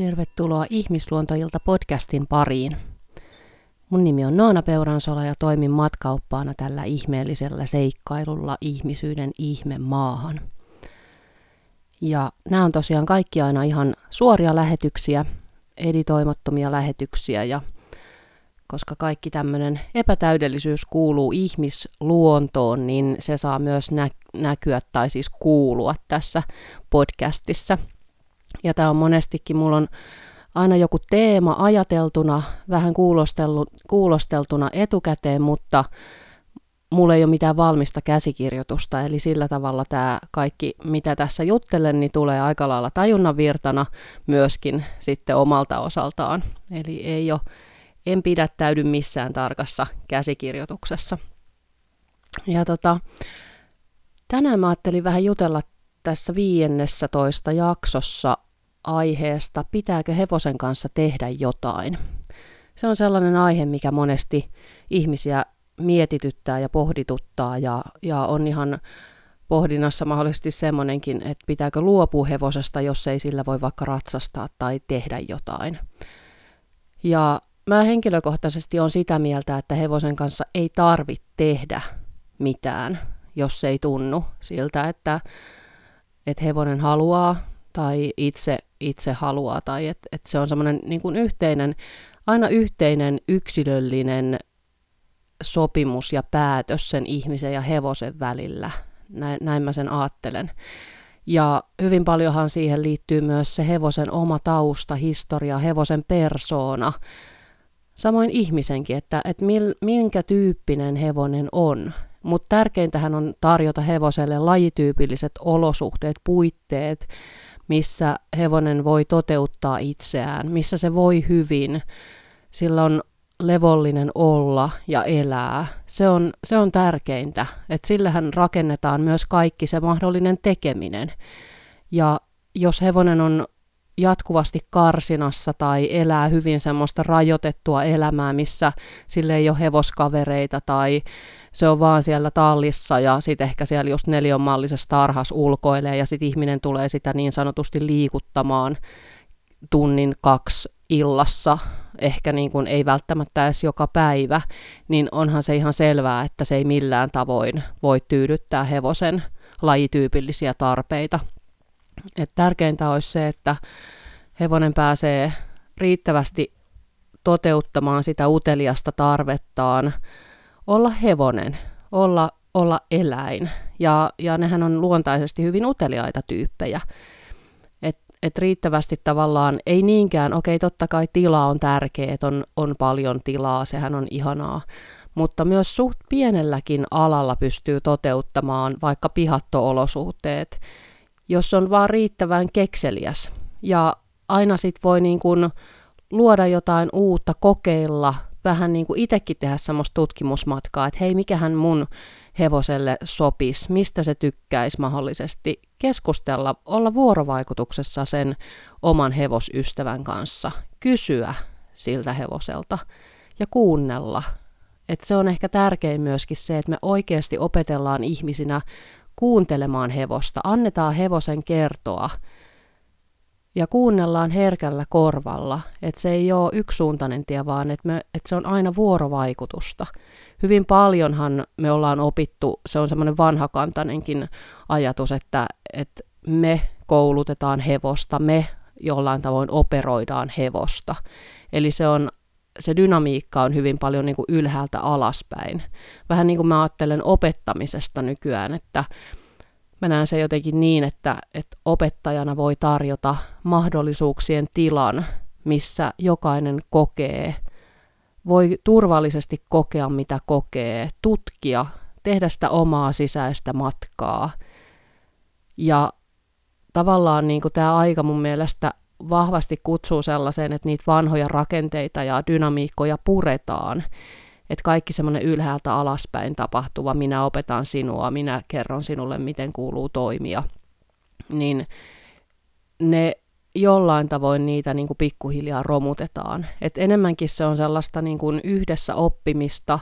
Tervetuloa Ihmisluontoilta podcastin pariin. Mun nimi on Noona Peuransola ja toimin matkauppaana tällä ihmeellisellä seikkailulla ihmisyyden ihme maahan. Ja nämä on tosiaan kaikki aina ihan suoria lähetyksiä, editoimattomia lähetyksiä ja koska kaikki tämmöinen epätäydellisyys kuuluu ihmisluontoon, niin se saa myös nä- näkyä tai siis kuulua tässä podcastissa – ja tämä on monestikin, mulla on aina joku teema ajateltuna, vähän kuulosteltuna etukäteen, mutta mulla ei ole mitään valmista käsikirjoitusta, eli sillä tavalla tämä kaikki, mitä tässä juttelen, niin tulee aika lailla tajunnan virtana myöskin sitten omalta osaltaan. Eli ei ole, en pidättäydy missään tarkassa käsikirjoituksessa. Ja tota, tänään mä ajattelin vähän jutella tässä viiennessä toista jaksossa aiheesta, pitääkö hevosen kanssa tehdä jotain. Se on sellainen aihe, mikä monesti ihmisiä mietityttää ja pohdituttaa ja, ja on ihan pohdinnassa mahdollisesti semmoinenkin, että pitääkö luopua hevosesta, jos ei sillä voi vaikka ratsastaa tai tehdä jotain. Ja mä henkilökohtaisesti on sitä mieltä, että hevosen kanssa ei tarvitse tehdä mitään, jos se ei tunnu siltä, että, että hevonen haluaa tai itse, itse haluaa, tai että et se on semmoinen niin kuin yhteinen, aina yhteinen yksilöllinen sopimus ja päätös sen ihmisen ja hevosen välillä. Näin, näin mä sen ajattelen. Ja hyvin paljonhan siihen liittyy myös se hevosen oma tausta, historia, hevosen persoona. Samoin ihmisenkin, että, että mil, minkä tyyppinen hevonen on. Mutta tärkeintähän on tarjota hevoselle lajityypilliset olosuhteet, puitteet, missä hevonen voi toteuttaa itseään, missä se voi hyvin, sillä on levollinen olla ja elää. Se on, se on tärkeintä, että sillähän rakennetaan myös kaikki se mahdollinen tekeminen. Ja jos hevonen on jatkuvasti karsinassa tai elää hyvin semmoista rajoitettua elämää, missä sille ei ole hevoskavereita tai se on vaan siellä tallissa ja sitten ehkä siellä just nelionmallisessa tarhas ulkoilee ja sitten ihminen tulee sitä niin sanotusti liikuttamaan tunnin kaksi illassa, ehkä niin kuin ei välttämättä edes joka päivä, niin onhan se ihan selvää, että se ei millään tavoin voi tyydyttää hevosen lajityypillisiä tarpeita. Et tärkeintä olisi se, että hevonen pääsee riittävästi toteuttamaan sitä uteliasta tarvettaan, olla hevonen, olla, olla eläin. Ja, ja nehän on luontaisesti hyvin uteliaita tyyppejä. Et, et riittävästi tavallaan, ei niinkään, okei totta kai tila on tärkeä, että on, on paljon tilaa, sehän on ihanaa, mutta myös suht pienelläkin alalla pystyy toteuttamaan vaikka pihattoolosuhteet, jos on vaan riittävän kekseliäs. Ja aina sit voi niin kun luoda jotain uutta, kokeilla, vähän niin kuin itsekin tehdä semmoista tutkimusmatkaa, että hei, mikähän mun hevoselle sopisi, mistä se tykkäisi mahdollisesti keskustella, olla vuorovaikutuksessa sen oman hevosystävän kanssa, kysyä siltä hevoselta ja kuunnella. Et se on ehkä tärkein myöskin se, että me oikeasti opetellaan ihmisinä kuuntelemaan hevosta, annetaan hevosen kertoa – ja kuunnellaan herkällä korvalla, että se ei ole yksisuuntainen tie, vaan että, me, että se on aina vuorovaikutusta. Hyvin paljonhan me ollaan opittu, se on semmoinen vanhakantainenkin ajatus, että, että me koulutetaan hevosta, me jollain tavoin operoidaan hevosta. Eli se on se dynamiikka on hyvin paljon niin kuin ylhäältä alaspäin. Vähän niin kuin mä ajattelen opettamisesta nykyään, että Mä näen se jotenkin niin, että, että opettajana voi tarjota mahdollisuuksien tilan, missä jokainen kokee, voi turvallisesti kokea, mitä kokee, tutkia, tehdä sitä omaa sisäistä matkaa. Ja tavallaan niin tämä aika mun mielestä vahvasti kutsuu sellaiseen, että niitä vanhoja rakenteita ja dynamiikkoja puretaan että kaikki semmoinen ylhäältä alaspäin tapahtuva, minä opetan sinua, minä kerron sinulle, miten kuuluu toimia, niin ne jollain tavoin niitä niin kuin pikkuhiljaa romutetaan. Et enemmänkin se on sellaista niin kuin yhdessä oppimista,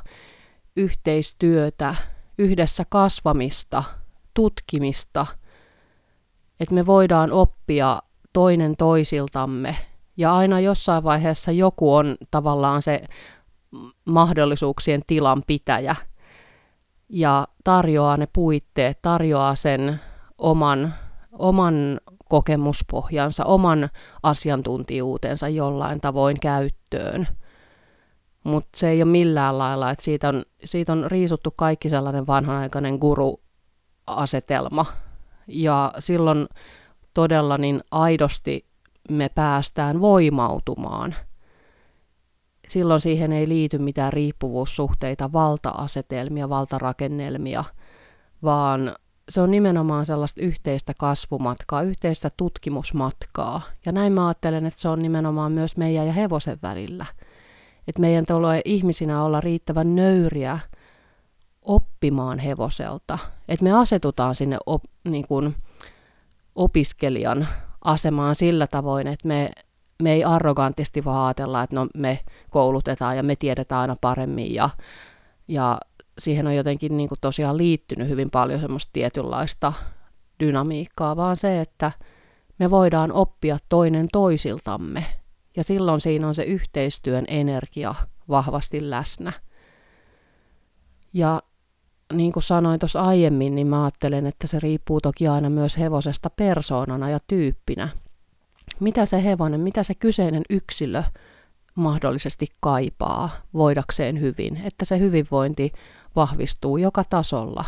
yhteistyötä, yhdessä kasvamista, tutkimista, että me voidaan oppia toinen toisiltamme Ja aina jossain vaiheessa joku on tavallaan se mahdollisuuksien tilan pitäjä ja tarjoaa ne puitteet, tarjoaa sen oman, oman kokemuspohjansa, oman asiantuntijuutensa jollain tavoin käyttöön. Mutta se ei ole millään lailla, että siitä on, siitä on riisuttu kaikki sellainen vanhanaikainen guru-asetelma. Ja silloin todella niin aidosti me päästään voimautumaan. Silloin siihen ei liity mitään riippuvuussuhteita, valta-asetelmia, valtarakennelmia, vaan se on nimenomaan sellaista yhteistä kasvumatkaa, yhteistä tutkimusmatkaa. Ja näin mä ajattelen, että se on nimenomaan myös meidän ja hevosen välillä. Että meidän tulee ihmisinä olla riittävän nöyriä oppimaan hevoselta. Että me asetutaan sinne op, niin kuin opiskelijan asemaan sillä tavoin, että me, me ei arrogantisti vaan ajatella, että no me koulutetaan ja me tiedetään aina paremmin ja, ja siihen on jotenkin niin kuin tosiaan liittynyt hyvin paljon semmoista tietynlaista dynamiikkaa, vaan se, että me voidaan oppia toinen toisiltamme. Ja silloin siinä on se yhteistyön energia vahvasti läsnä. Ja niin kuin sanoin tuossa aiemmin, niin mä ajattelen, että se riippuu toki aina myös hevosesta persoonana ja tyyppinä. Mitä se hevonen, mitä se kyseinen yksilö mahdollisesti kaipaa voidakseen hyvin, että se hyvinvointi vahvistuu joka tasolla.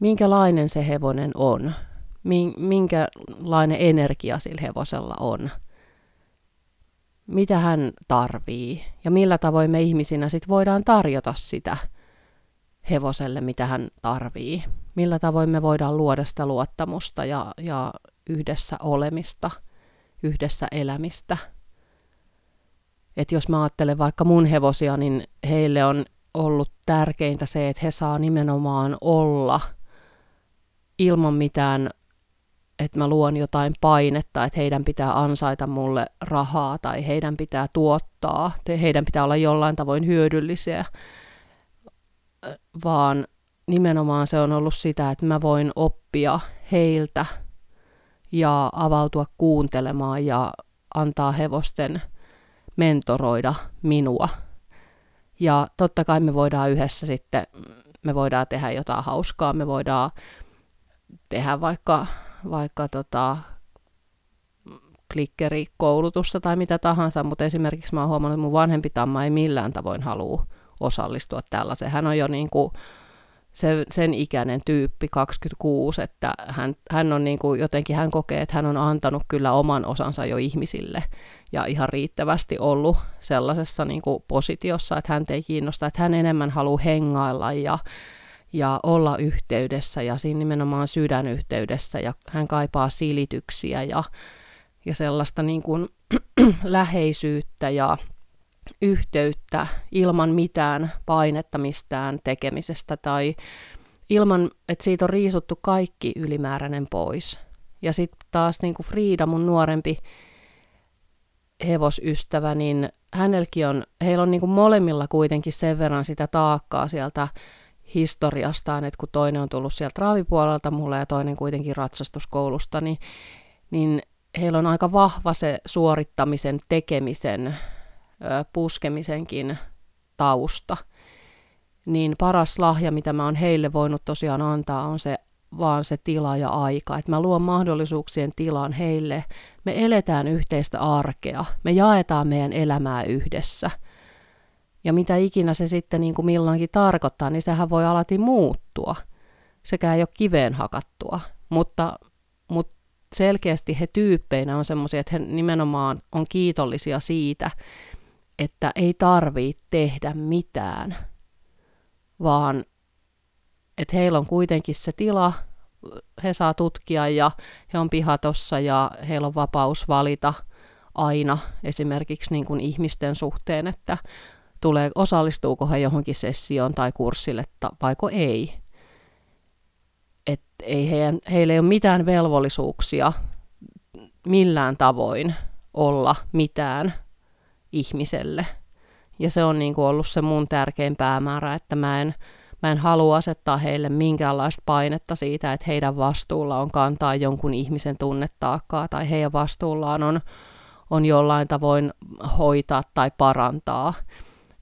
Minkälainen se hevonen on, minkälainen energia sillä hevosella on, mitä hän tarvii ja millä tavoin me ihmisinä sit voidaan tarjota sitä hevoselle, mitä hän tarvii. Millä tavoin me voidaan luoda sitä luottamusta ja, ja yhdessä olemista, yhdessä elämistä – että jos mä ajattelen vaikka mun hevosia, niin heille on ollut tärkeintä se, että he saa nimenomaan olla ilman mitään, että mä luon jotain painetta, että heidän pitää ansaita mulle rahaa tai heidän pitää tuottaa, heidän pitää olla jollain tavoin hyödyllisiä, vaan nimenomaan se on ollut sitä, että mä voin oppia heiltä ja avautua kuuntelemaan ja antaa hevosten – mentoroida minua. Ja totta kai me voidaan yhdessä sitten, me voidaan tehdä jotain hauskaa, me voidaan tehdä vaikka, vaikka tota, klikkerikoulutusta tai mitä tahansa, mutta esimerkiksi mä oon huomannut, että mun vanhempi tamma ei millään tavoin halua osallistua tällaiseen. Hän on jo niin kuin se, sen ikäinen tyyppi, 26, että hän, hän on niin kuin, jotenkin hän kokee, että hän on antanut kyllä oman osansa jo ihmisille ja ihan riittävästi ollut sellaisessa niin kuin positiossa, että hän ei kiinnosta, että hän enemmän haluaa hengailla ja, ja olla yhteydessä ja siinä nimenomaan sydänyhteydessä ja hän kaipaa silityksiä ja, ja sellaista niin kuin läheisyyttä ja yhteyttä ilman mitään painetta mistään tekemisestä tai ilman, että siitä on riisuttu kaikki ylimääräinen pois. Ja sitten taas niin kuin Frida, mun nuorempi hevosystävä, niin hänelläkin on, heillä on niin kuin molemmilla kuitenkin sen verran sitä taakkaa sieltä historiastaan, että kun toinen on tullut sieltä raavipuolelta mulle ja toinen kuitenkin ratsastuskoulusta, niin, niin heillä on aika vahva se suorittamisen, tekemisen, puskemisenkin tausta. Niin paras lahja, mitä mä oon heille voinut tosiaan antaa, on se vaan se tila ja aika. Että mä luon mahdollisuuksien tilan heille. Me eletään yhteistä arkea. Me jaetaan meidän elämää yhdessä. Ja mitä ikinä se sitten niin kuin milloinkin tarkoittaa, niin sehän voi alati muuttua. Sekä ei ole kiveen hakattua. Mutta, mutta selkeästi he tyyppeinä on semmoisia, että he nimenomaan on kiitollisia siitä, että ei tarvitse tehdä mitään, vaan että heillä on kuitenkin se tila, he saa tutkia ja he on pihatossa ja heillä on vapaus valita aina esimerkiksi niin kuin ihmisten suhteen, että tulee, osallistuuko he johonkin sessioon tai kurssille vaiko ei. Et ei heidän, heillä ei ole mitään velvollisuuksia millään tavoin olla mitään ihmiselle. Ja se on niin kuin ollut se mun tärkein päämäärä, että mä en, Mä en halua asettaa heille minkäänlaista painetta siitä, että heidän vastuulla on kantaa jonkun ihmisen tunnetaakkaa tai heidän vastuullaan on, on jollain tavoin hoitaa tai parantaa.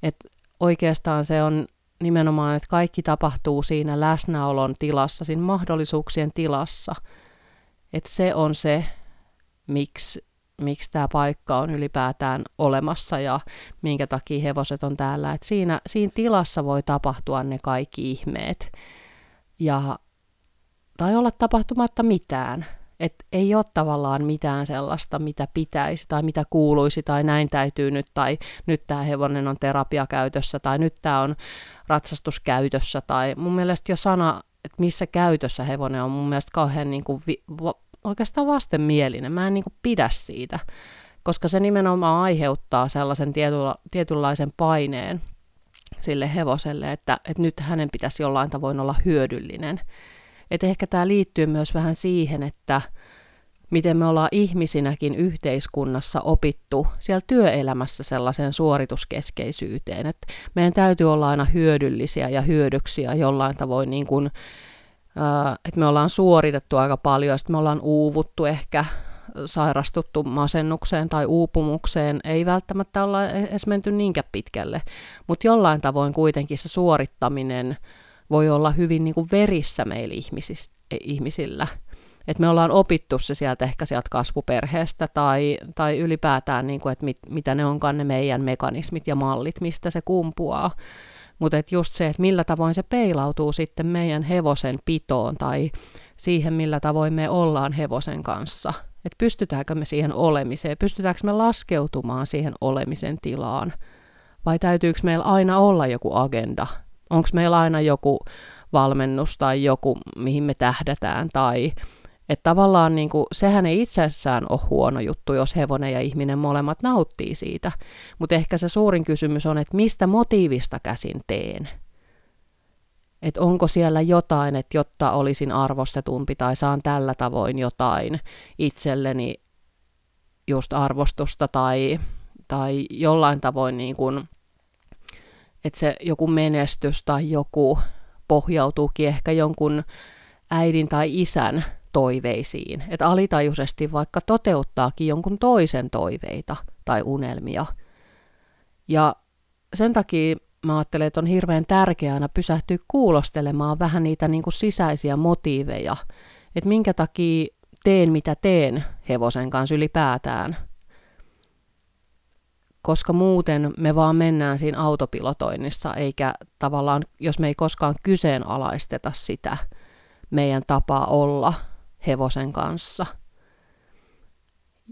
Et oikeastaan se on nimenomaan, että kaikki tapahtuu siinä läsnäolon tilassa, siinä mahdollisuuksien tilassa. Että se on se, miksi, miksi tämä paikka on ylipäätään olemassa ja minkä takia hevoset on täällä. Et siinä, siinä tilassa voi tapahtua ne kaikki ihmeet. Ja, tai olla tapahtumatta mitään. Et ei ole tavallaan mitään sellaista, mitä pitäisi tai mitä kuuluisi tai näin täytyy nyt tai nyt tämä hevonen on terapiakäytössä tai nyt tämä on ratsastuskäytössä tai mun mielestä jo sana, että missä käytössä hevonen on mun mielestä kauhean niin kuin vi, oikeastaan vastenmielinen. Mä en niin kuin pidä siitä, koska se nimenomaan aiheuttaa sellaisen tietyla, tietynlaisen paineen sille hevoselle, että, että nyt hänen pitäisi jollain tavoin olla hyödyllinen. Et ehkä tämä liittyy myös vähän siihen, että miten me ollaan ihmisinäkin yhteiskunnassa opittu siellä työelämässä sellaiseen suorituskeskeisyyteen, että meidän täytyy olla aina hyödyllisiä ja hyödyksiä jollain tavoin niin kuin, että me ollaan suoritettu aika paljon, sitten me ollaan uuvuttu ehkä, sairastuttu masennukseen tai uupumukseen, ei välttämättä olla e-, edes menty niinkään pitkälle, mutta jollain tavoin kuitenkin se suorittaminen voi olla hyvin niin kuin verissä meillä ihmisillä. Et me ollaan opittu se sieltä ehkä sieltä kasvuperheestä tai, tai ylipäätään, niin kuin, että mit, mitä ne onkaan ne meidän mekanismit ja mallit, mistä se kumpuaa. Mutta just se, että millä tavoin se peilautuu sitten meidän hevosen pitoon tai siihen, millä tavoin me ollaan hevosen kanssa. Että pystytäänkö me siihen olemiseen, pystytäänkö me laskeutumaan siihen olemisen tilaan, vai täytyykö meillä aina olla joku agenda, onko meillä aina joku valmennus tai joku, mihin me tähdätään, tai että tavallaan niin kuin, sehän ei itsessään ole huono juttu, jos hevonen ja ihminen molemmat nauttii siitä. Mutta ehkä se suurin kysymys on, että mistä motiivista käsin teen. Että onko siellä jotain, että jotta olisin arvostetumpi tai saan tällä tavoin jotain itselleni just arvostusta tai, tai jollain tavoin niin kuin, että se joku menestys tai joku pohjautuukin ehkä jonkun äidin tai isän toiveisiin. Että alitajuisesti vaikka toteuttaakin jonkun toisen toiveita tai unelmia. Ja sen takia mä ajattelen, että on hirveän tärkeää aina pysähtyä kuulostelemaan vähän niitä niin kuin sisäisiä motiiveja. Että minkä takia teen mitä teen hevosen kanssa ylipäätään. Koska muuten me vaan mennään siinä autopilotoinnissa, eikä tavallaan, jos me ei koskaan kyseenalaisteta sitä meidän tapaa olla – hevosen kanssa.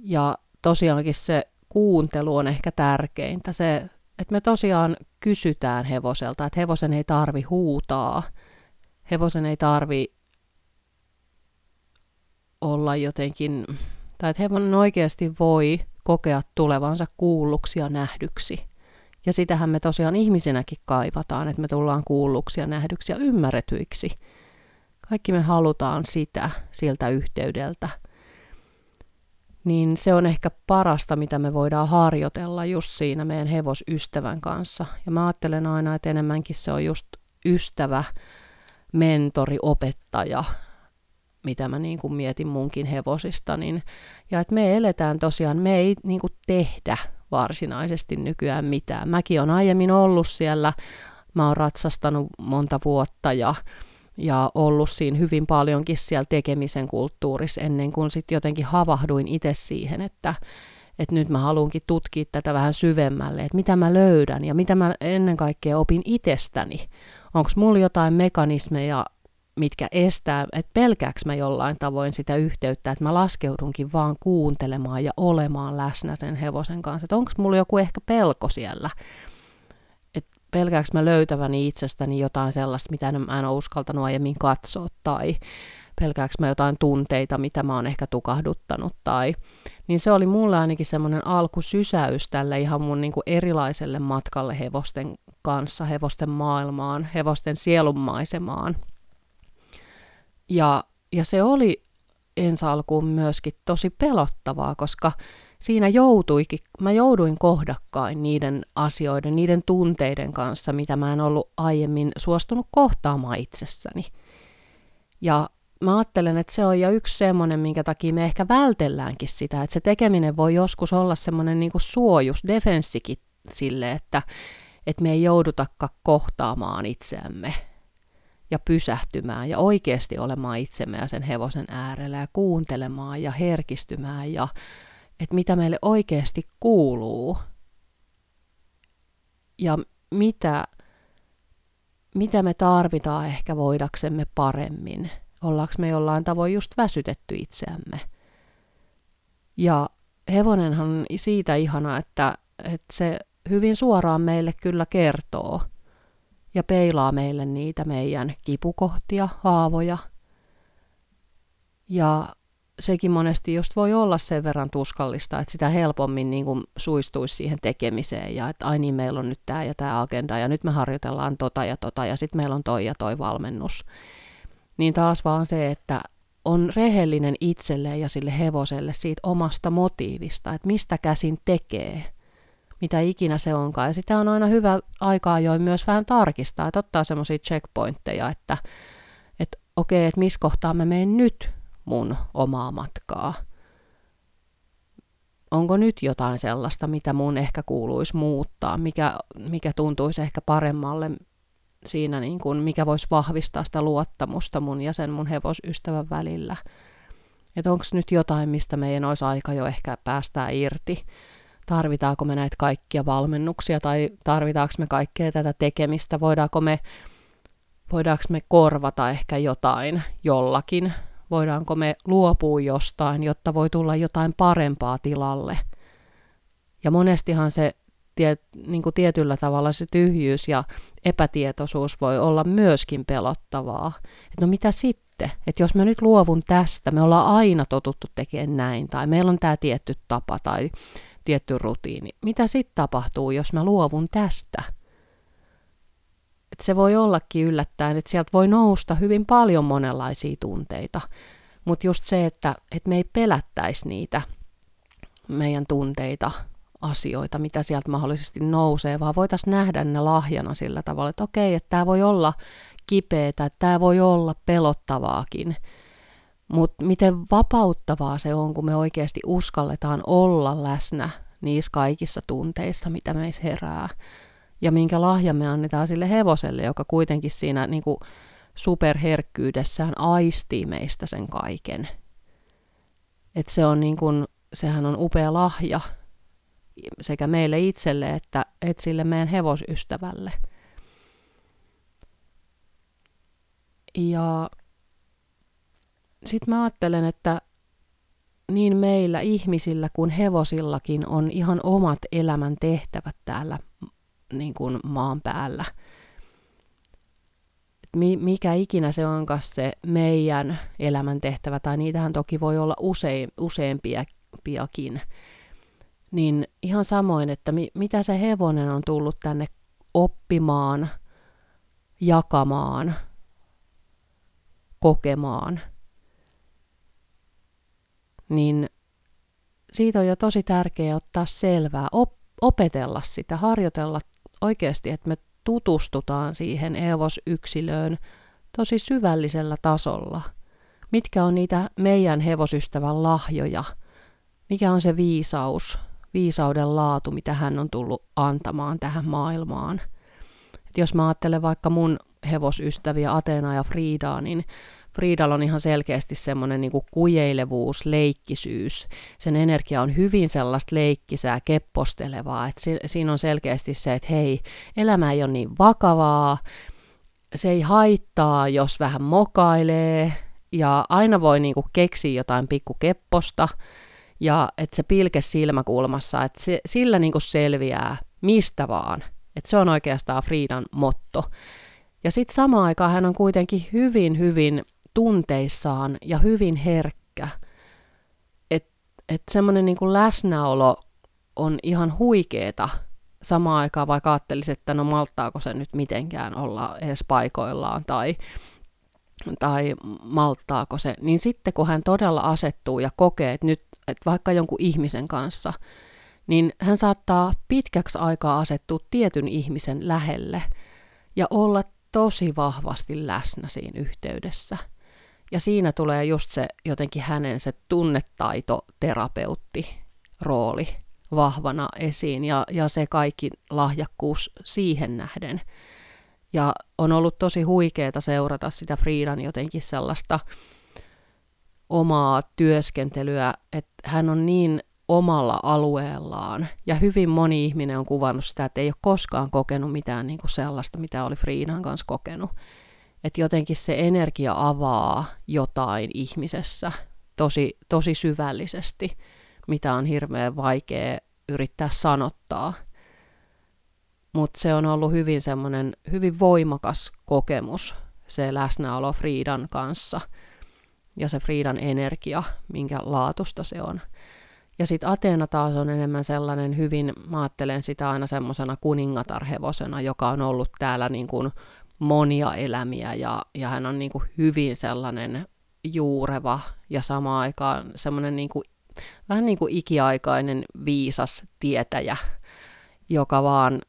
Ja tosiaankin se kuuntelu on ehkä tärkeintä. Se, että me tosiaan kysytään hevoselta, että hevosen ei tarvi huutaa. Hevosen ei tarvi olla jotenkin, tai että hevonen oikeasti voi kokea tulevansa kuulluksi ja nähdyksi. Ja sitähän me tosiaan ihmisinäkin kaivataan, että me tullaan kuulluksi ja nähdyksi ja ymmärretyiksi – kaikki me halutaan sitä siltä yhteydeltä. Niin se on ehkä parasta, mitä me voidaan harjoitella just siinä meidän hevosystävän kanssa. Ja mä ajattelen aina, että enemmänkin se on just ystävä, mentori, opettaja, mitä mä niin kuin mietin munkin hevosista. Niin, ja että me eletään tosiaan, me ei niin kuin tehdä varsinaisesti nykyään mitään. Mäkin on aiemmin ollut siellä, mä oon ratsastanut monta vuotta ja ja ollut siinä hyvin paljonkin siellä tekemisen kulttuurissa ennen kuin sitten jotenkin havahduin itse siihen, että, että nyt mä haluankin tutkia tätä vähän syvemmälle, että mitä mä löydän ja mitä mä ennen kaikkea opin itsestäni. Onko mulla jotain mekanismeja, mitkä estää, että pelkääks mä jollain tavoin sitä yhteyttä, että mä laskeudunkin vaan kuuntelemaan ja olemaan läsnä sen hevosen kanssa. Että onko mulla joku ehkä pelko siellä, pelkääkö mä löytäväni itsestäni jotain sellaista, mitä mä en ole uskaltanut aiemmin katsoa, tai pelkääkö mä jotain tunteita, mitä mä oon ehkä tukahduttanut, tai niin se oli mulle ainakin semmoinen alkusysäys tälle ihan mun niin kuin erilaiselle matkalle hevosten kanssa, hevosten maailmaan, hevosten sielunmaisemaan. Ja, ja se oli ensi alkuun myöskin tosi pelottavaa, koska siinä joutuikin, mä jouduin kohdakkain niiden asioiden, niiden tunteiden kanssa, mitä mä en ollut aiemmin suostunut kohtaamaan itsessäni. Ja mä ajattelen, että se on ja yksi semmoinen, minkä takia me ehkä vältelläänkin sitä, että se tekeminen voi joskus olla semmoinen niin kuin suojus, defenssikin sille, että, että me ei joudutakaan kohtaamaan itseämme ja pysähtymään ja oikeasti olemaan itsemme ja sen hevosen äärellä ja kuuntelemaan ja herkistymään ja että mitä meille oikeasti kuuluu ja mitä, mitä me tarvitaan ehkä voidaksemme paremmin. Ollaanko me jollain tavoin just väsytetty itseämme. Ja hevonenhan on siitä ihana, että, että se hyvin suoraan meille kyllä kertoo ja peilaa meille niitä meidän kipukohtia, haavoja. Ja sekin monesti just voi olla sen verran tuskallista, että sitä helpommin niin kuin suistuisi siihen tekemiseen ja että ai niin, meillä on nyt tämä ja tämä agenda ja nyt me harjoitellaan tota ja tota ja sitten meillä on toi ja toi valmennus. Niin taas vaan se, että on rehellinen itselleen ja sille hevoselle siitä omasta motiivista, että mistä käsin tekee, mitä ikinä se onkaan. Ja sitä on aina hyvä aikaa jo myös vähän tarkistaa, että ottaa semmoisia checkpointteja, että, että okei, että missä kohtaa mä menen nyt mun omaa matkaa. Onko nyt jotain sellaista, mitä mun ehkä kuuluisi muuttaa, mikä, mikä tuntuisi ehkä paremmalle siinä, niin kuin, mikä voisi vahvistaa sitä luottamusta mun ja sen mun hevosystävän välillä. Että onko nyt jotain, mistä meidän olisi aika jo ehkä päästää irti. Tarvitaanko me näitä kaikkia valmennuksia tai tarvitaanko me kaikkea tätä tekemistä? Voidaanko me, voidaanko me korvata ehkä jotain jollakin Voidaanko me luopua jostain, jotta voi tulla jotain parempaa tilalle? Ja monestihan se tie, niin kuin tietyllä tavalla se tyhjyys ja epätietoisuus voi olla myöskin pelottavaa. Että no mitä sitten? Että jos mä nyt luovun tästä, me ollaan aina totuttu tekemään näin, tai meillä on tämä tietty tapa tai tietty rutiini. Mitä sitten tapahtuu, jos mä luovun tästä? Että se voi ollakin yllättäen, että sieltä voi nousta hyvin paljon monenlaisia tunteita. Mutta just se, että, että me ei pelättäisi niitä meidän tunteita, asioita, mitä sieltä mahdollisesti nousee, vaan voitaisiin nähdä ne lahjana sillä tavalla, että okei, että tämä voi olla kipeätä, tämä voi olla pelottavaakin, mutta miten vapauttavaa se on, kun me oikeasti uskalletaan olla läsnä niissä kaikissa tunteissa, mitä meissä herää ja minkä lahja me annetaan sille hevoselle, joka kuitenkin siinä niin kuin superherkkyydessään aistii meistä sen kaiken. Et se on niin kuin, sehän on upea lahja sekä meille itselle että, että sille meidän hevosystävälle. Ja sitten mä ajattelen, että niin meillä ihmisillä kuin hevosillakin on ihan omat elämän tehtävät täällä niin kuin maan päällä. mikä ikinä se onkaan se meidän elämäntehtävä, tai niitähän toki voi olla usein, useampiakin, niin ihan samoin, että mi, mitä se hevonen on tullut tänne oppimaan, jakamaan, kokemaan, niin siitä on jo tosi tärkeää ottaa selvää, op, opetella sitä, harjoitella oikeasti, että me tutustutaan siihen EVOS-yksilöön tosi syvällisellä tasolla. Mitkä on niitä meidän hevosystävän lahjoja? Mikä on se viisaus, viisauden laatu, mitä hän on tullut antamaan tähän maailmaan? Et jos mä ajattelen vaikka mun hevosystäviä Atena ja Friidaa, niin Friidalla on ihan selkeästi semmoinen niin kujeilevuus, leikkisyys. Sen energia on hyvin sellaista leikkisää, keppostelevaa. Et si- siinä on selkeästi se, että hei, elämä ei ole niin vakavaa, se ei haittaa, jos vähän mokailee, ja aina voi niin kuin keksiä jotain pikkukepposta, ja että se pilke silmäkulmassa, että se, sillä niin kuin selviää mistä vaan. Että se on oikeastaan Friidan motto. Ja sitten samaan aikaan hän on kuitenkin hyvin, hyvin tunteissaan ja hyvin herkkä. Että et semmoinen niin läsnäolo on ihan huikeeta samaan aikaan, vaikka ajattelisi, että no malttaako se nyt mitenkään olla edes paikoillaan tai, tai malttaako se, niin sitten kun hän todella asettuu ja kokee, että nyt että vaikka jonkun ihmisen kanssa, niin hän saattaa pitkäksi aikaa asettua tietyn ihmisen lähelle ja olla tosi vahvasti läsnä siinä yhteydessä. Ja siinä tulee just se jotenkin hänen se tunnetaito terapeutti rooli vahvana esiin ja, ja se kaikki lahjakkuus siihen nähden. Ja on ollut tosi huikeeta seurata sitä Friidan jotenkin sellaista omaa työskentelyä, että hän on niin omalla alueellaan. Ja hyvin moni ihminen on kuvannut sitä, että ei ole koskaan kokenut mitään niin kuin sellaista, mitä oli Friidan kanssa kokenut. Että jotenkin se energia avaa jotain ihmisessä tosi, tosi syvällisesti, mitä on hirveän vaikea yrittää sanottaa. Mutta se on ollut hyvin semmoinen hyvin voimakas kokemus, se läsnäolo Friidan kanssa ja se Friidan energia, minkä laatusta se on. Ja sitten Ateena taas on enemmän sellainen hyvin, mä ajattelen sitä aina semmoisena kuningatarhevosena, joka on ollut täällä niin kuin monia elämiä ja, ja hän on niin kuin hyvin sellainen juureva ja samaan aikaan semmoinen niin kuin, vähän niin kuin ikiaikainen viisas tietäjä, joka vaan,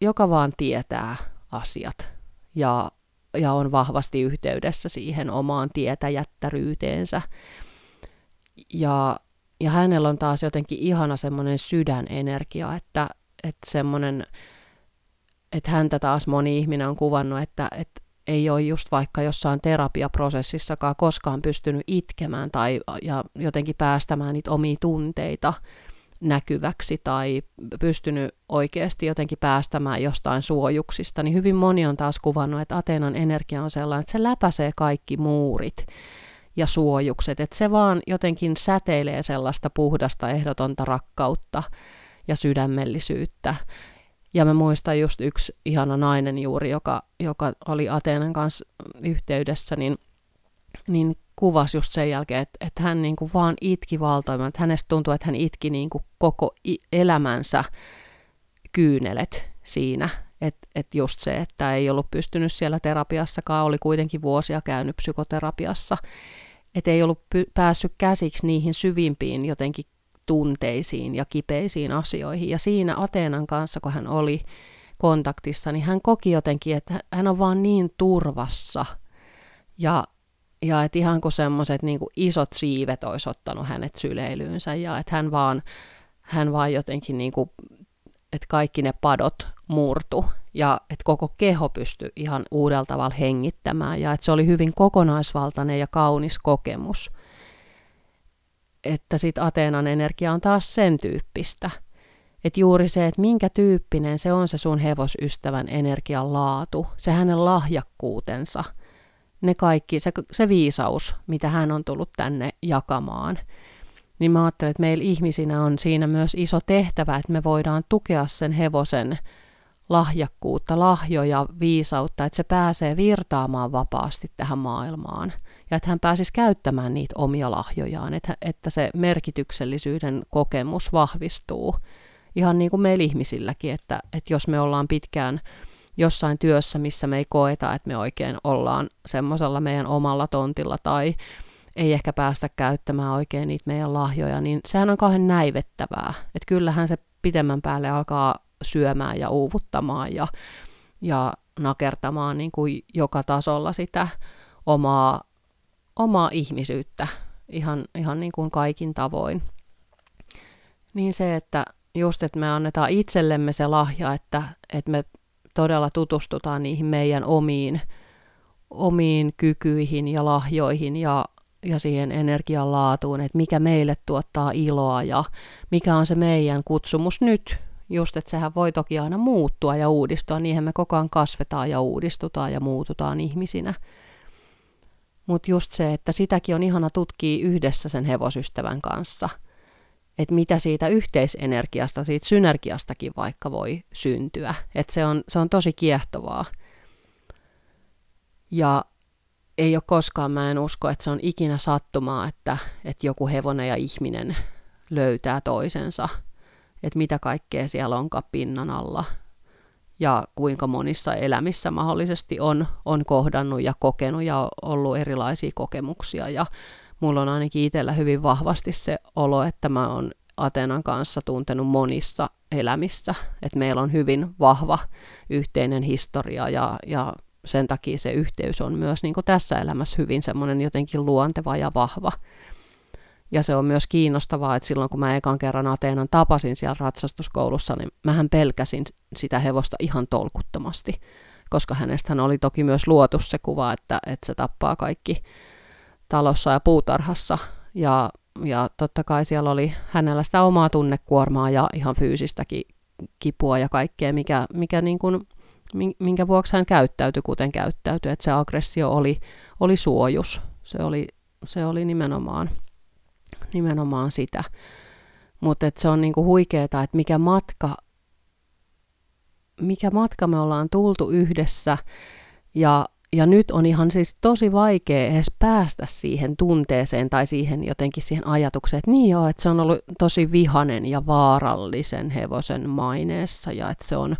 joka vaan tietää asiat ja, ja on vahvasti yhteydessä siihen omaan tietäjättäryyteensä. Ja ja hänellä on taas jotenkin ihana semmoinen sydänenergia, että, että semmoinen, että häntä taas moni ihminen on kuvannut, että, että ei ole just vaikka jossain terapiaprosessissakaan koskaan pystynyt itkemään tai ja jotenkin päästämään niitä omia tunteita näkyväksi tai pystynyt oikeasti jotenkin päästämään jostain suojuksista, niin hyvin moni on taas kuvannut, että Ateenan energia on sellainen, että se läpäisee kaikki muurit ja suojukset, että se vaan jotenkin säteilee sellaista puhdasta, ehdotonta rakkautta ja sydämellisyyttä. Ja mä muistan just yksi ihana nainen juuri, joka, joka oli Ateenan kanssa yhteydessä, niin, niin kuvasi just sen jälkeen, että, että hän niin kuin vaan itki valtoimaan. Että hänestä tuntui, että hän itki niin kuin koko elämänsä kyynelet siinä. Että et just se, että ei ollut pystynyt siellä terapiassakaan, oli kuitenkin vuosia käynyt psykoterapiassa, että ei ollut py- päässyt käsiksi niihin syvimpiin jotenkin tunteisiin ja kipeisiin asioihin. Ja siinä Ateenan kanssa, kun hän oli kontaktissa, niin hän koki jotenkin, että hän on vaan niin turvassa. Ja, ja että ihan kuin semmoiset niin isot siivet olisi ottanut hänet syleilyynsä ja että hän vaan, hän vaan jotenkin niin kuin, että kaikki ne padot murtu ja että koko keho pystyi ihan uudella tavalla hengittämään ja että se oli hyvin kokonaisvaltainen ja kaunis kokemus. Että sitten Ateenan energia on taas sen tyyppistä. Että juuri se, että minkä tyyppinen se on se sun hevosystävän energian laatu, se hänen lahjakkuutensa, ne kaikki, se, se viisaus, mitä hän on tullut tänne jakamaan. Niin mä ajattelen, että meillä ihmisinä on siinä myös iso tehtävä, että me voidaan tukea sen hevosen lahjakkuutta, lahjoja, viisautta, että se pääsee virtaamaan vapaasti tähän maailmaan ja että hän pääsisi käyttämään niitä omia lahjojaan, että, että se merkityksellisyyden kokemus vahvistuu ihan niin kuin meillä ihmisilläkin, että, että jos me ollaan pitkään jossain työssä, missä me ei koeta, että me oikein ollaan semmoisella meidän omalla tontilla tai ei ehkä päästä käyttämään oikein niitä meidän lahjoja, niin sehän on kauhean näivettävää. Että kyllähän se pitemmän päälle alkaa syömään ja uuvuttamaan ja, ja nakertamaan niin kuin joka tasolla sitä omaa, omaa ihmisyyttä ihan, ihan niin kuin kaikin tavoin. Niin se, että just, että me annetaan itsellemme se lahja, että, että me todella tutustutaan niihin meidän omiin, omiin kykyihin ja lahjoihin ja, ja siihen energian laatuun, että mikä meille tuottaa iloa ja mikä on se meidän kutsumus nyt just, että sehän voi toki aina muuttua ja uudistua, niihin me koko ajan kasvetaan ja uudistutaan ja muututaan ihmisinä. Mutta just se, että sitäkin on ihana tutkia yhdessä sen hevosystävän kanssa, että mitä siitä yhteisenergiasta, siitä synergiastakin vaikka voi syntyä. Että se on, se on tosi kiehtovaa. Ja ei ole koskaan, mä en usko, että se on ikinä sattumaa, että, että joku hevonen ja ihminen löytää toisensa – että mitä kaikkea siellä onkaan pinnan alla ja kuinka monissa elämissä mahdollisesti on, on kohdannut ja kokenut ja ollut erilaisia kokemuksia ja mulla on ainakin itsellä hyvin vahvasti se olo, että mä oon Atenan kanssa tuntenut monissa elämissä, että meillä on hyvin vahva yhteinen historia ja, ja sen takia se yhteys on myös niin tässä elämässä hyvin semmoinen jotenkin luonteva ja vahva. Ja se on myös kiinnostavaa, että silloin kun mä ekan kerran Ateenan tapasin siellä ratsastuskoulussa, niin mähän pelkäsin sitä hevosta ihan tolkuttomasti, koska hänestä oli toki myös luotu se kuva, että, että se tappaa kaikki talossa ja puutarhassa. Ja, ja totta kai siellä oli hänellä sitä omaa tunnekuormaa ja ihan fyysistäkin kipua ja kaikkea, mikä, mikä niin kuin, minkä vuoksi hän käyttäytyi, kuten käyttäytyi. Että se aggressio oli, oli suojus. Se oli, se oli nimenomaan nimenomaan sitä. Mutta se on niinku huikeaa, että mikä matka, mikä matka me ollaan tultu yhdessä ja, ja nyt on ihan siis tosi vaikea edes päästä siihen tunteeseen tai siihen jotenkin siihen ajatukseen, että niin joo, että se on ollut tosi vihanen ja vaarallisen hevosen maineessa ja että se on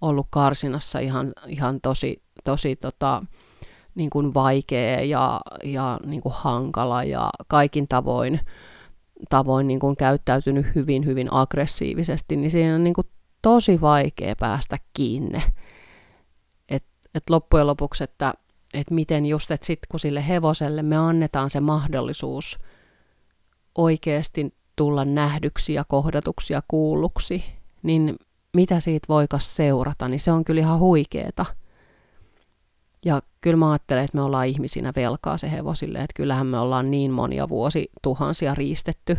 ollut karsinassa ihan, ihan tosi, tosi tota, niin kuin vaikea ja, ja niin kuin hankala ja kaikin tavoin, tavoin niin kuin käyttäytynyt hyvin, hyvin aggressiivisesti, niin siinä on niin kuin tosi vaikea päästä kiinni. Et, et loppujen lopuksi, että et miten just, että sitten kun sille hevoselle me annetaan se mahdollisuus oikeasti tulla nähdyksi ja kohdatuksi ja kuulluksi, niin mitä siitä voikas seurata, niin se on kyllä ihan huikeeta. Ja kyllä mä ajattelen, että me ollaan ihmisinä velkaa se hevosille, että kyllähän me ollaan niin monia vuosi tuhansia riistetty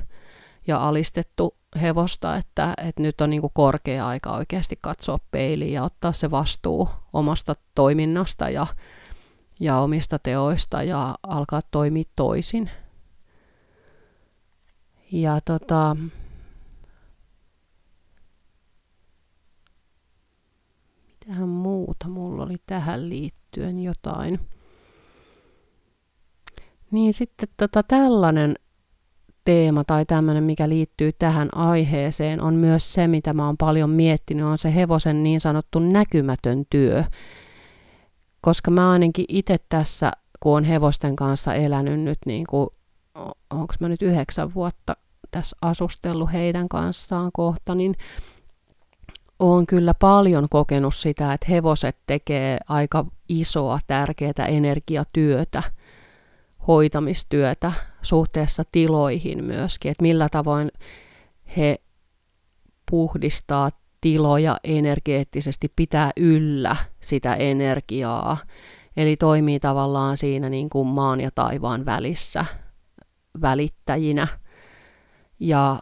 ja alistettu hevosta, että, että nyt on niin kuin korkea aika oikeasti katsoa peiliin ja ottaa se vastuu omasta toiminnasta ja, ja omista teoista ja alkaa toimia toisin. Ja tota, oli tähän liittyen jotain. Niin sitten tota, tällainen teema tai tämmöinen, mikä liittyy tähän aiheeseen, on myös se, mitä mä oon paljon miettinyt, on se hevosen niin sanottu näkymätön työ. Koska mä ainakin itse tässä, kun on hevosten kanssa elänyt nyt, niin kuin, onko mä nyt yhdeksän vuotta tässä asustellut heidän kanssaan kohta, niin olen kyllä paljon kokenut sitä, että hevoset tekee aika isoa, tärkeää energiatyötä, hoitamistyötä suhteessa tiloihin myöskin, että millä tavoin he puhdistaa tiloja energeettisesti, pitää yllä sitä energiaa. Eli toimii tavallaan siinä niin kuin maan ja taivaan välissä välittäjinä. Ja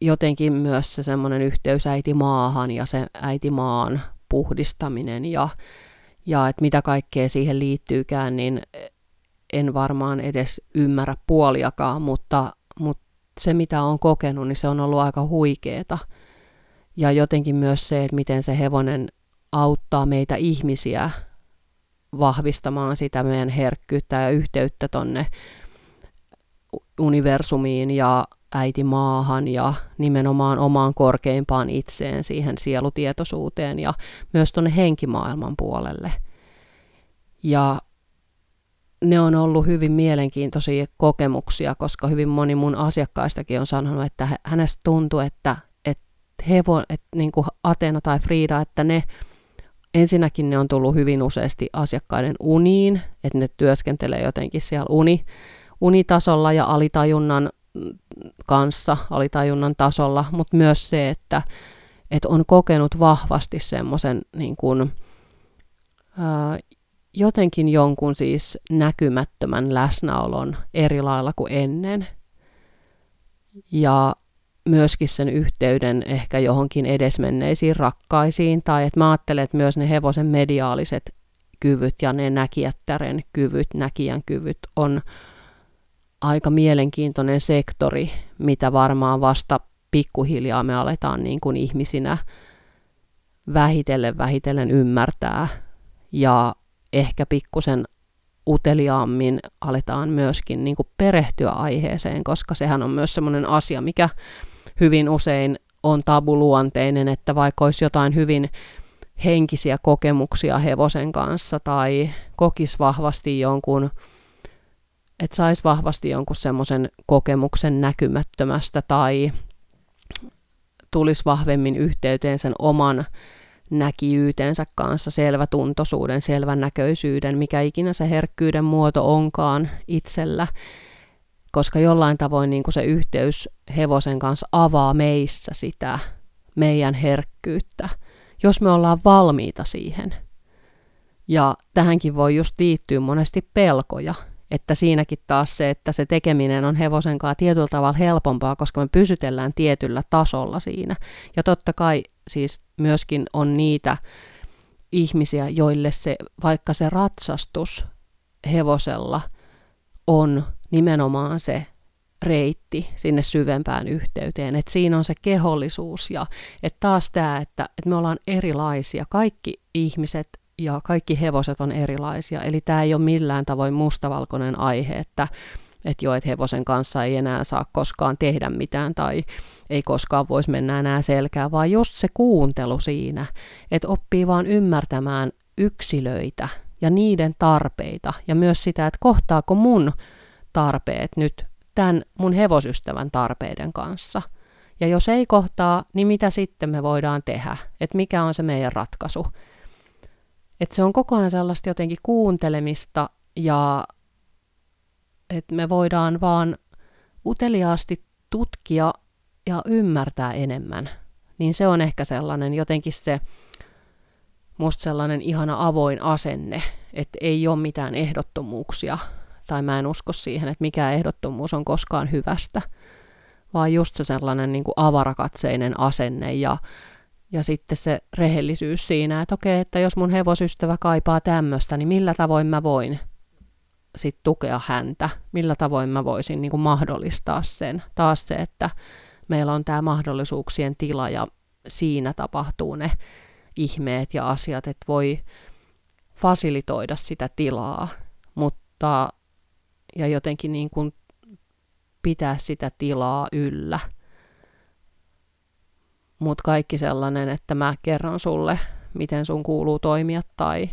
jotenkin myös se semmoinen yhteys äiti maahan ja se äiti maan puhdistaminen ja, ja että mitä kaikkea siihen liittyykään, niin en varmaan edes ymmärrä puoliakaan, mutta, mutta se mitä on kokenut, niin se on ollut aika huikeeta. Ja jotenkin myös se, että miten se hevonen auttaa meitä ihmisiä vahvistamaan sitä meidän herkkyyttä ja yhteyttä tonne universumiin ja äiti maahan ja nimenomaan omaan korkeimpaan itseen, siihen sielutietoisuuteen ja myös tuonne henkimaailman puolelle. Ja ne on ollut hyvin mielenkiintoisia kokemuksia, koska hyvin moni mun asiakkaistakin on sanonut, että hänestä tuntuu, että, että hevo, että niin kuin Atena tai Frida, että ne ensinnäkin ne on tullut hyvin useasti asiakkaiden uniin, että ne työskentelee jotenkin siellä uni, unitasolla ja alitajunnan kanssa alitajunnan tasolla, mutta myös se, että, että on kokenut vahvasti semmoisen niin kuin, ää, jotenkin jonkun siis näkymättömän läsnäolon eri lailla kuin ennen. Ja myöskin sen yhteyden ehkä johonkin edesmenneisiin rakkaisiin, tai että mä ajattelen, että myös ne hevosen mediaaliset kyvyt ja ne näkijättären kyvyt, näkijän kyvyt on, aika mielenkiintoinen sektori, mitä varmaan vasta pikkuhiljaa me aletaan niin kuin ihmisinä vähitellen vähitellen ymmärtää. Ja ehkä pikkusen uteliaammin aletaan myöskin niin kuin perehtyä aiheeseen, koska sehän on myös semmoinen asia, mikä hyvin usein on tabuluonteinen, että vaikka olisi jotain hyvin henkisiä kokemuksia hevosen kanssa tai kokisi vahvasti jonkun että saisi vahvasti jonkun semmoisen kokemuksen näkymättömästä tai tulisi vahvemmin yhteyteen sen oman näkiytensä kanssa, selvätuntoisuuden, selvän näköisyyden, mikä ikinä se herkkyyden muoto onkaan itsellä, koska jollain tavoin niin kuin se yhteys hevosen kanssa avaa meissä sitä meidän herkkyyttä, jos me ollaan valmiita siihen. Ja tähänkin voi just liittyä monesti pelkoja, että siinäkin taas se, että se tekeminen on hevosen kanssa tietyllä tavalla helpompaa, koska me pysytellään tietyllä tasolla siinä. Ja totta kai siis myöskin on niitä ihmisiä, joille se, vaikka se ratsastus hevosella on nimenomaan se reitti sinne syvempään yhteyteen, että siinä on se kehollisuus ja että taas tämä, että, että me ollaan erilaisia, kaikki ihmiset ja kaikki hevoset on erilaisia, eli tämä ei ole millään tavoin mustavalkoinen aihe, että että joo, että hevosen kanssa ei enää saa koskaan tehdä mitään tai ei koskaan voisi mennä enää selkää, vaan just se kuuntelu siinä, että oppii vaan ymmärtämään yksilöitä ja niiden tarpeita ja myös sitä, että kohtaako mun tarpeet nyt tämän mun hevosystävän tarpeiden kanssa. Ja jos ei kohtaa, niin mitä sitten me voidaan tehdä? Että mikä on se meidän ratkaisu? Että se on koko ajan sellaista jotenkin kuuntelemista ja että me voidaan vaan uteliaasti tutkia ja ymmärtää enemmän. Niin se on ehkä sellainen jotenkin se, musta sellainen ihana avoin asenne, että ei ole mitään ehdottomuuksia, tai mä en usko siihen, että mikä ehdottomuus on koskaan hyvästä, vaan just se sellainen niin kuin avarakatseinen asenne ja, ja sitten se rehellisyys siinä, että okei, että jos mun hevosystävä kaipaa tämmöistä, niin millä tavoin mä voin sit tukea häntä, millä tavoin mä voisin niin kuin mahdollistaa sen. Taas se, että meillä on tämä mahdollisuuksien tila ja siinä tapahtuu ne ihmeet ja asiat, että voi fasilitoida sitä tilaa, mutta ja jotenkin niin kuin pitää sitä tilaa yllä. Mutta kaikki sellainen, että mä kerron sulle, miten sun kuuluu toimia tai,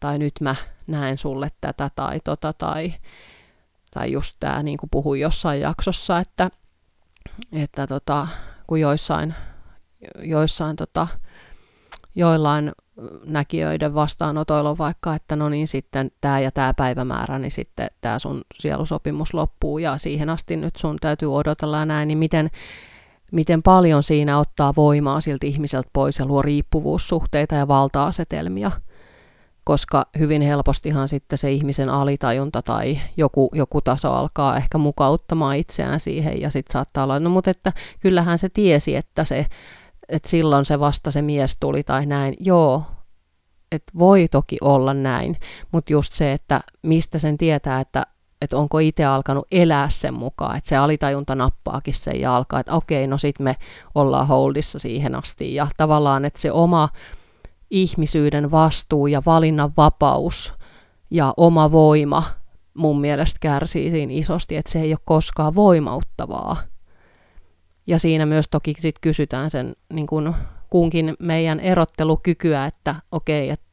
tai nyt mä näen sulle tätä tai tota tai, tai just tämä niin kuin puhuin jossain jaksossa, että, että tota, kun joissain, joissain tota, joillain näkijöiden vastaanotoilla on vaikka, että no niin sitten tämä ja tämä päivämäärä, niin sitten tämä sun sielusopimus loppuu ja siihen asti nyt sun täytyy odotella ja näin, niin miten, miten paljon siinä ottaa voimaa siltä ihmiseltä pois ja luo riippuvuussuhteita ja valta-asetelmia koska hyvin helpostihan sitten se ihmisen alitajunta tai joku, joku taso alkaa ehkä mukauttamaan itseään siihen ja sitten saattaa olla, no mutta että kyllähän se tiesi, että, se, että silloin se vasta se mies tuli tai näin. Joo, että voi toki olla näin, mutta just se, että mistä sen tietää, että että onko itse alkanut elää sen mukaan, että se alitajunta nappaakin sen ja alkaa, että okei, no sit me ollaan holdissa siihen asti ja tavallaan, että se oma ihmisyyden vastuu ja valinnan vapaus ja oma voima mun mielestä kärsii siinä isosti, että se ei ole koskaan voimauttavaa. Ja siinä myös toki sit kysytään sen niin kun kunkin meidän erottelukykyä, että okei, että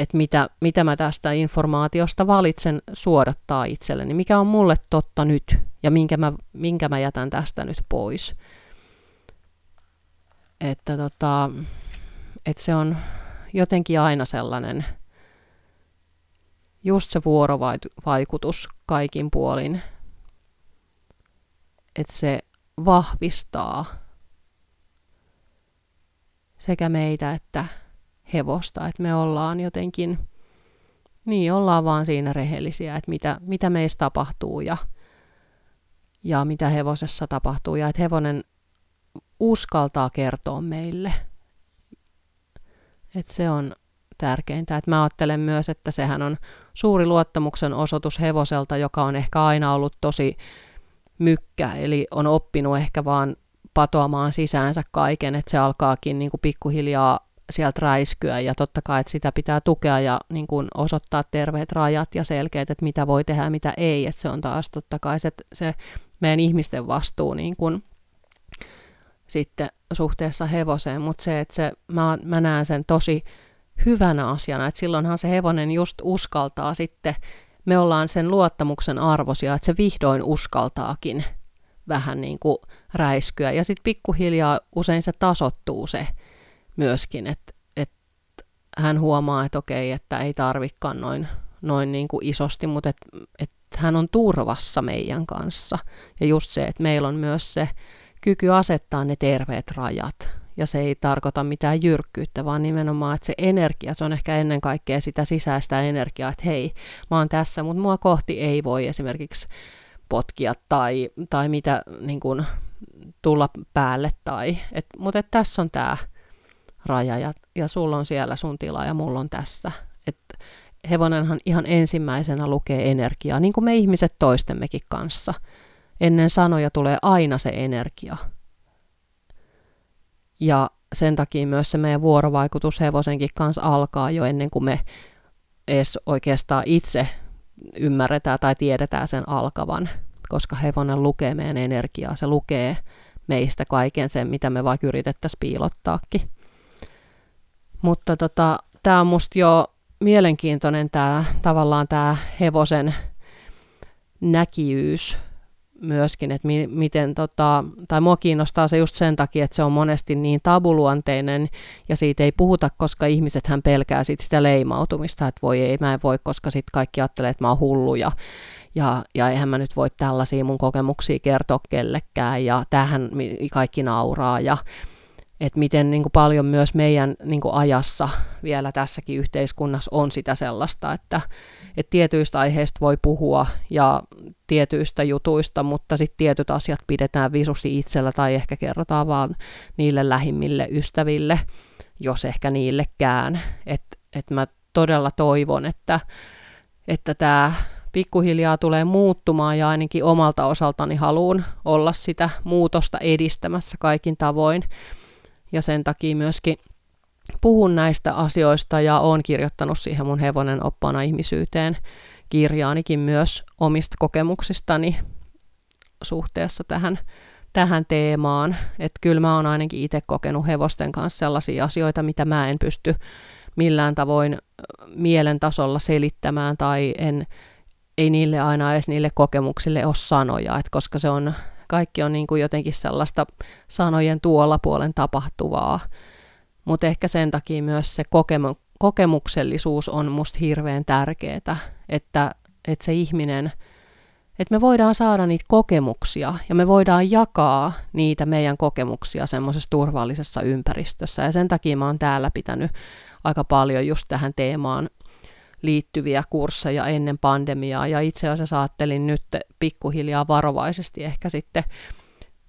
et mitä, mitä mä tästä informaatiosta valitsen suodattaa itselleni, mikä on mulle totta nyt ja minkä mä, minkä mä jätän tästä nyt pois. Että tota, että se on jotenkin aina sellainen just se vuorovaikutus kaikin puolin, että se vahvistaa sekä meitä että hevosta, että me ollaan jotenkin, niin ollaan vaan siinä rehellisiä, että mitä, mitä meistä tapahtuu ja, ja mitä hevosessa tapahtuu ja että hevonen uskaltaa kertoa meille – et se on tärkeintä. Et mä ajattelen myös, että sehän on suuri luottamuksen osoitus hevoselta, joka on ehkä aina ollut tosi mykkä, eli on oppinut ehkä vaan patoamaan sisäänsä kaiken, että se alkaakin niin kuin pikkuhiljaa sieltä räiskyä ja totta kai, että sitä pitää tukea ja niin kuin osoittaa terveet rajat ja selkeät, että mitä voi tehdä ja mitä ei, että se on taas totta kai se, se meidän ihmisten vastuu niin kuin sitten suhteessa hevoseen, mutta se, että se, mä, mä näen sen tosi hyvänä asiana, että silloinhan se hevonen just uskaltaa sitten me ollaan sen luottamuksen arvosia, että se vihdoin uskaltaakin vähän niin kuin räiskyä. Ja sitten pikkuhiljaa usein se tasottuu se myöskin, että, että hän huomaa, että okei, että ei tarvikaan noin, noin niin kuin isosti, mutta että, että hän on turvassa meidän kanssa. Ja just se, että meillä on myös se kyky asettaa ne terveet rajat. Ja se ei tarkoita mitään jyrkkyyttä, vaan nimenomaan, että se energia, se on ehkä ennen kaikkea sitä sisäistä energiaa, että hei, mä oon tässä, mutta mua kohti ei voi esimerkiksi potkia tai, tai mitä niin kuin, tulla päälle. Tai, et, mutta et tässä on tämä raja ja, ja sulla on siellä sun tila ja mulla on tässä. Et hevonenhan ihan ensimmäisenä lukee energiaa, niin kuin me ihmiset toistemmekin kanssa. Ennen sanoja tulee aina se energia. Ja sen takia myös se meidän vuorovaikutus hevosenkin kanssa alkaa jo ennen kuin me edes oikeastaan itse ymmärretään tai tiedetään sen alkavan, koska hevonen lukee meidän energiaa, se lukee meistä kaiken sen, mitä me vaikka yritettäisiin piilottaakin. Mutta tota, tämä on musta jo mielenkiintoinen tämä tavallaan tämä hevosen näkijyys myöskin, että mi- miten tota, tai mua kiinnostaa se just sen takia, että se on monesti niin tabuluonteinen ja siitä ei puhuta, koska ihmiset hän pelkää sit sitä leimautumista, että voi ei, mä en voi, koska sitten kaikki ajattelee, että mä oon hullu ja, ja, ja eihän mä nyt voi tällaisia mun kokemuksia kertoa kellekään ja tähän kaikki nauraa ja että miten niin kuin paljon myös meidän niin kuin ajassa vielä tässäkin yhteiskunnassa on sitä sellaista, että, että tietyistä aiheista voi puhua ja tietyistä jutuista, mutta sitten tietyt asiat pidetään visusti itsellä tai ehkä kerrotaan vaan niille lähimmille ystäville, jos ehkä niillekään. Että et mä todella toivon, että että tämä pikkuhiljaa tulee muuttumaan ja ainakin omalta osaltani haluan olla sitä muutosta edistämässä kaikin tavoin ja sen takia myöskin puhun näistä asioista ja olen kirjoittanut siihen mun hevonen oppana ihmisyyteen kirjaanikin myös omista kokemuksistani suhteessa tähän, tähän teemaan. Että kyllä mä oon ainakin itse kokenut hevosten kanssa sellaisia asioita, mitä mä en pysty millään tavoin mielen tasolla selittämään tai en, ei niille aina edes niille kokemuksille ole sanoja, että koska se on kaikki on niin kuin jotenkin sellaista sanojen tuolla puolen tapahtuvaa. Mutta ehkä sen takia myös se kokemu- kokemuksellisuus on musta hirveän tärkeää, että, että se ihminen, että me voidaan saada niitä kokemuksia ja me voidaan jakaa niitä meidän kokemuksia semmoisessa turvallisessa ympäristössä. Ja sen takia mä oon täällä pitänyt aika paljon just tähän teemaan liittyviä kursseja ennen pandemiaa. Ja itse asiassa ajattelin nyt pikkuhiljaa varovaisesti ehkä sitten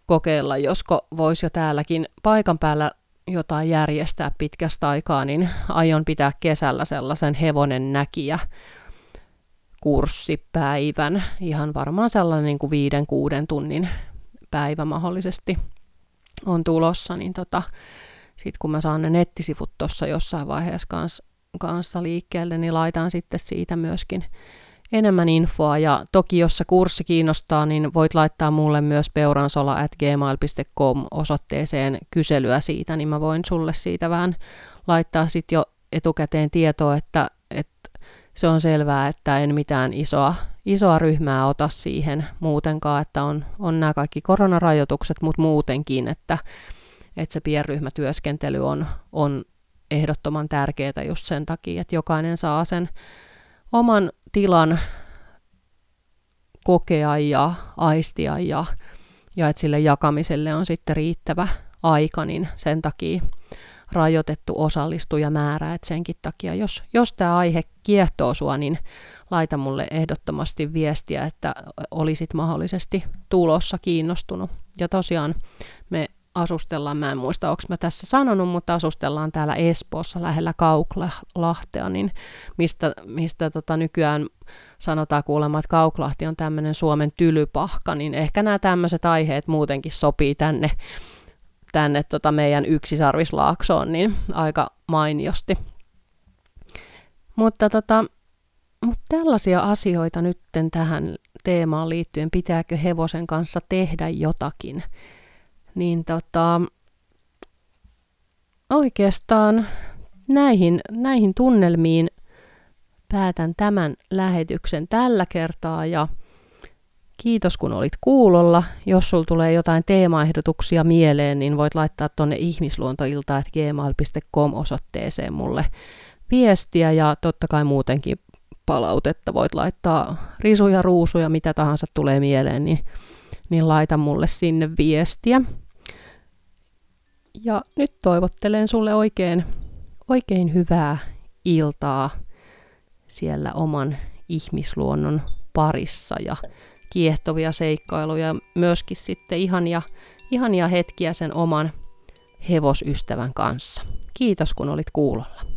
kokeilla, josko voisi jo täälläkin paikan päällä jotain järjestää pitkästä aikaa, niin aion pitää kesällä sellaisen hevonen näkijä kurssipäivän, ihan varmaan sellainen niin kuin viiden, kuuden tunnin päivä mahdollisesti on tulossa, niin tota, sitten kun mä saan ne nettisivut tuossa jossain vaiheessa kanssa kanssa liikkeelle, niin laitan sitten siitä myöskin enemmän infoa. Ja toki, jos se kurssi kiinnostaa, niin voit laittaa mulle myös peuransola.gmail.com osoitteeseen kyselyä siitä, niin mä voin sulle siitä vähän laittaa sitten jo etukäteen tietoa, että, että se on selvää, että en mitään isoa, isoa ryhmää ota siihen muutenkaan, että on, on nämä kaikki koronarajoitukset, mutta muutenkin, että, että se pienryhmätyöskentely on, on ehdottoman tärkeää just sen takia, että jokainen saa sen oman tilan kokea ja aistia ja, ja että sille jakamiselle on sitten riittävä aika, niin sen takia rajoitettu osallistujamäärä, että senkin takia, jos, jos tämä aihe kiehtoo sua, niin laita mulle ehdottomasti viestiä, että olisit mahdollisesti tulossa kiinnostunut. Ja tosiaan me asustellaan, mä en muista, onko mä tässä sanonut, mutta asustellaan täällä Espoossa lähellä Kauklahtea, niin mistä, mistä tota nykyään sanotaan kuulemma, että Kauklahti on tämmöinen Suomen tylypahka, niin ehkä nämä tämmöiset aiheet muutenkin sopii tänne, tänne tota meidän yksisarvislaaksoon niin aika mainiosti. Mutta tota, mutta tällaisia asioita nytten tähän teemaan liittyen, pitääkö hevosen kanssa tehdä jotakin – niin tota, oikeastaan näihin, näihin tunnelmiin päätän tämän lähetyksen tällä kertaa ja kiitos kun olit kuulolla. Jos sulla tulee jotain teemaehdotuksia mieleen, niin voit laittaa tuonne ihmisluontoilta.gmail.com osoitteeseen mulle viestiä ja totta kai muutenkin palautetta. Voit laittaa risuja, ruusuja, mitä tahansa tulee mieleen, niin, niin laita mulle sinne viestiä. Ja nyt toivottelen sulle oikein, oikein hyvää iltaa siellä oman ihmisluonnon parissa ja kiehtovia seikkailuja, myöskin sitten ihania, ihania hetkiä sen oman hevosystävän kanssa. Kiitos kun olit kuulolla.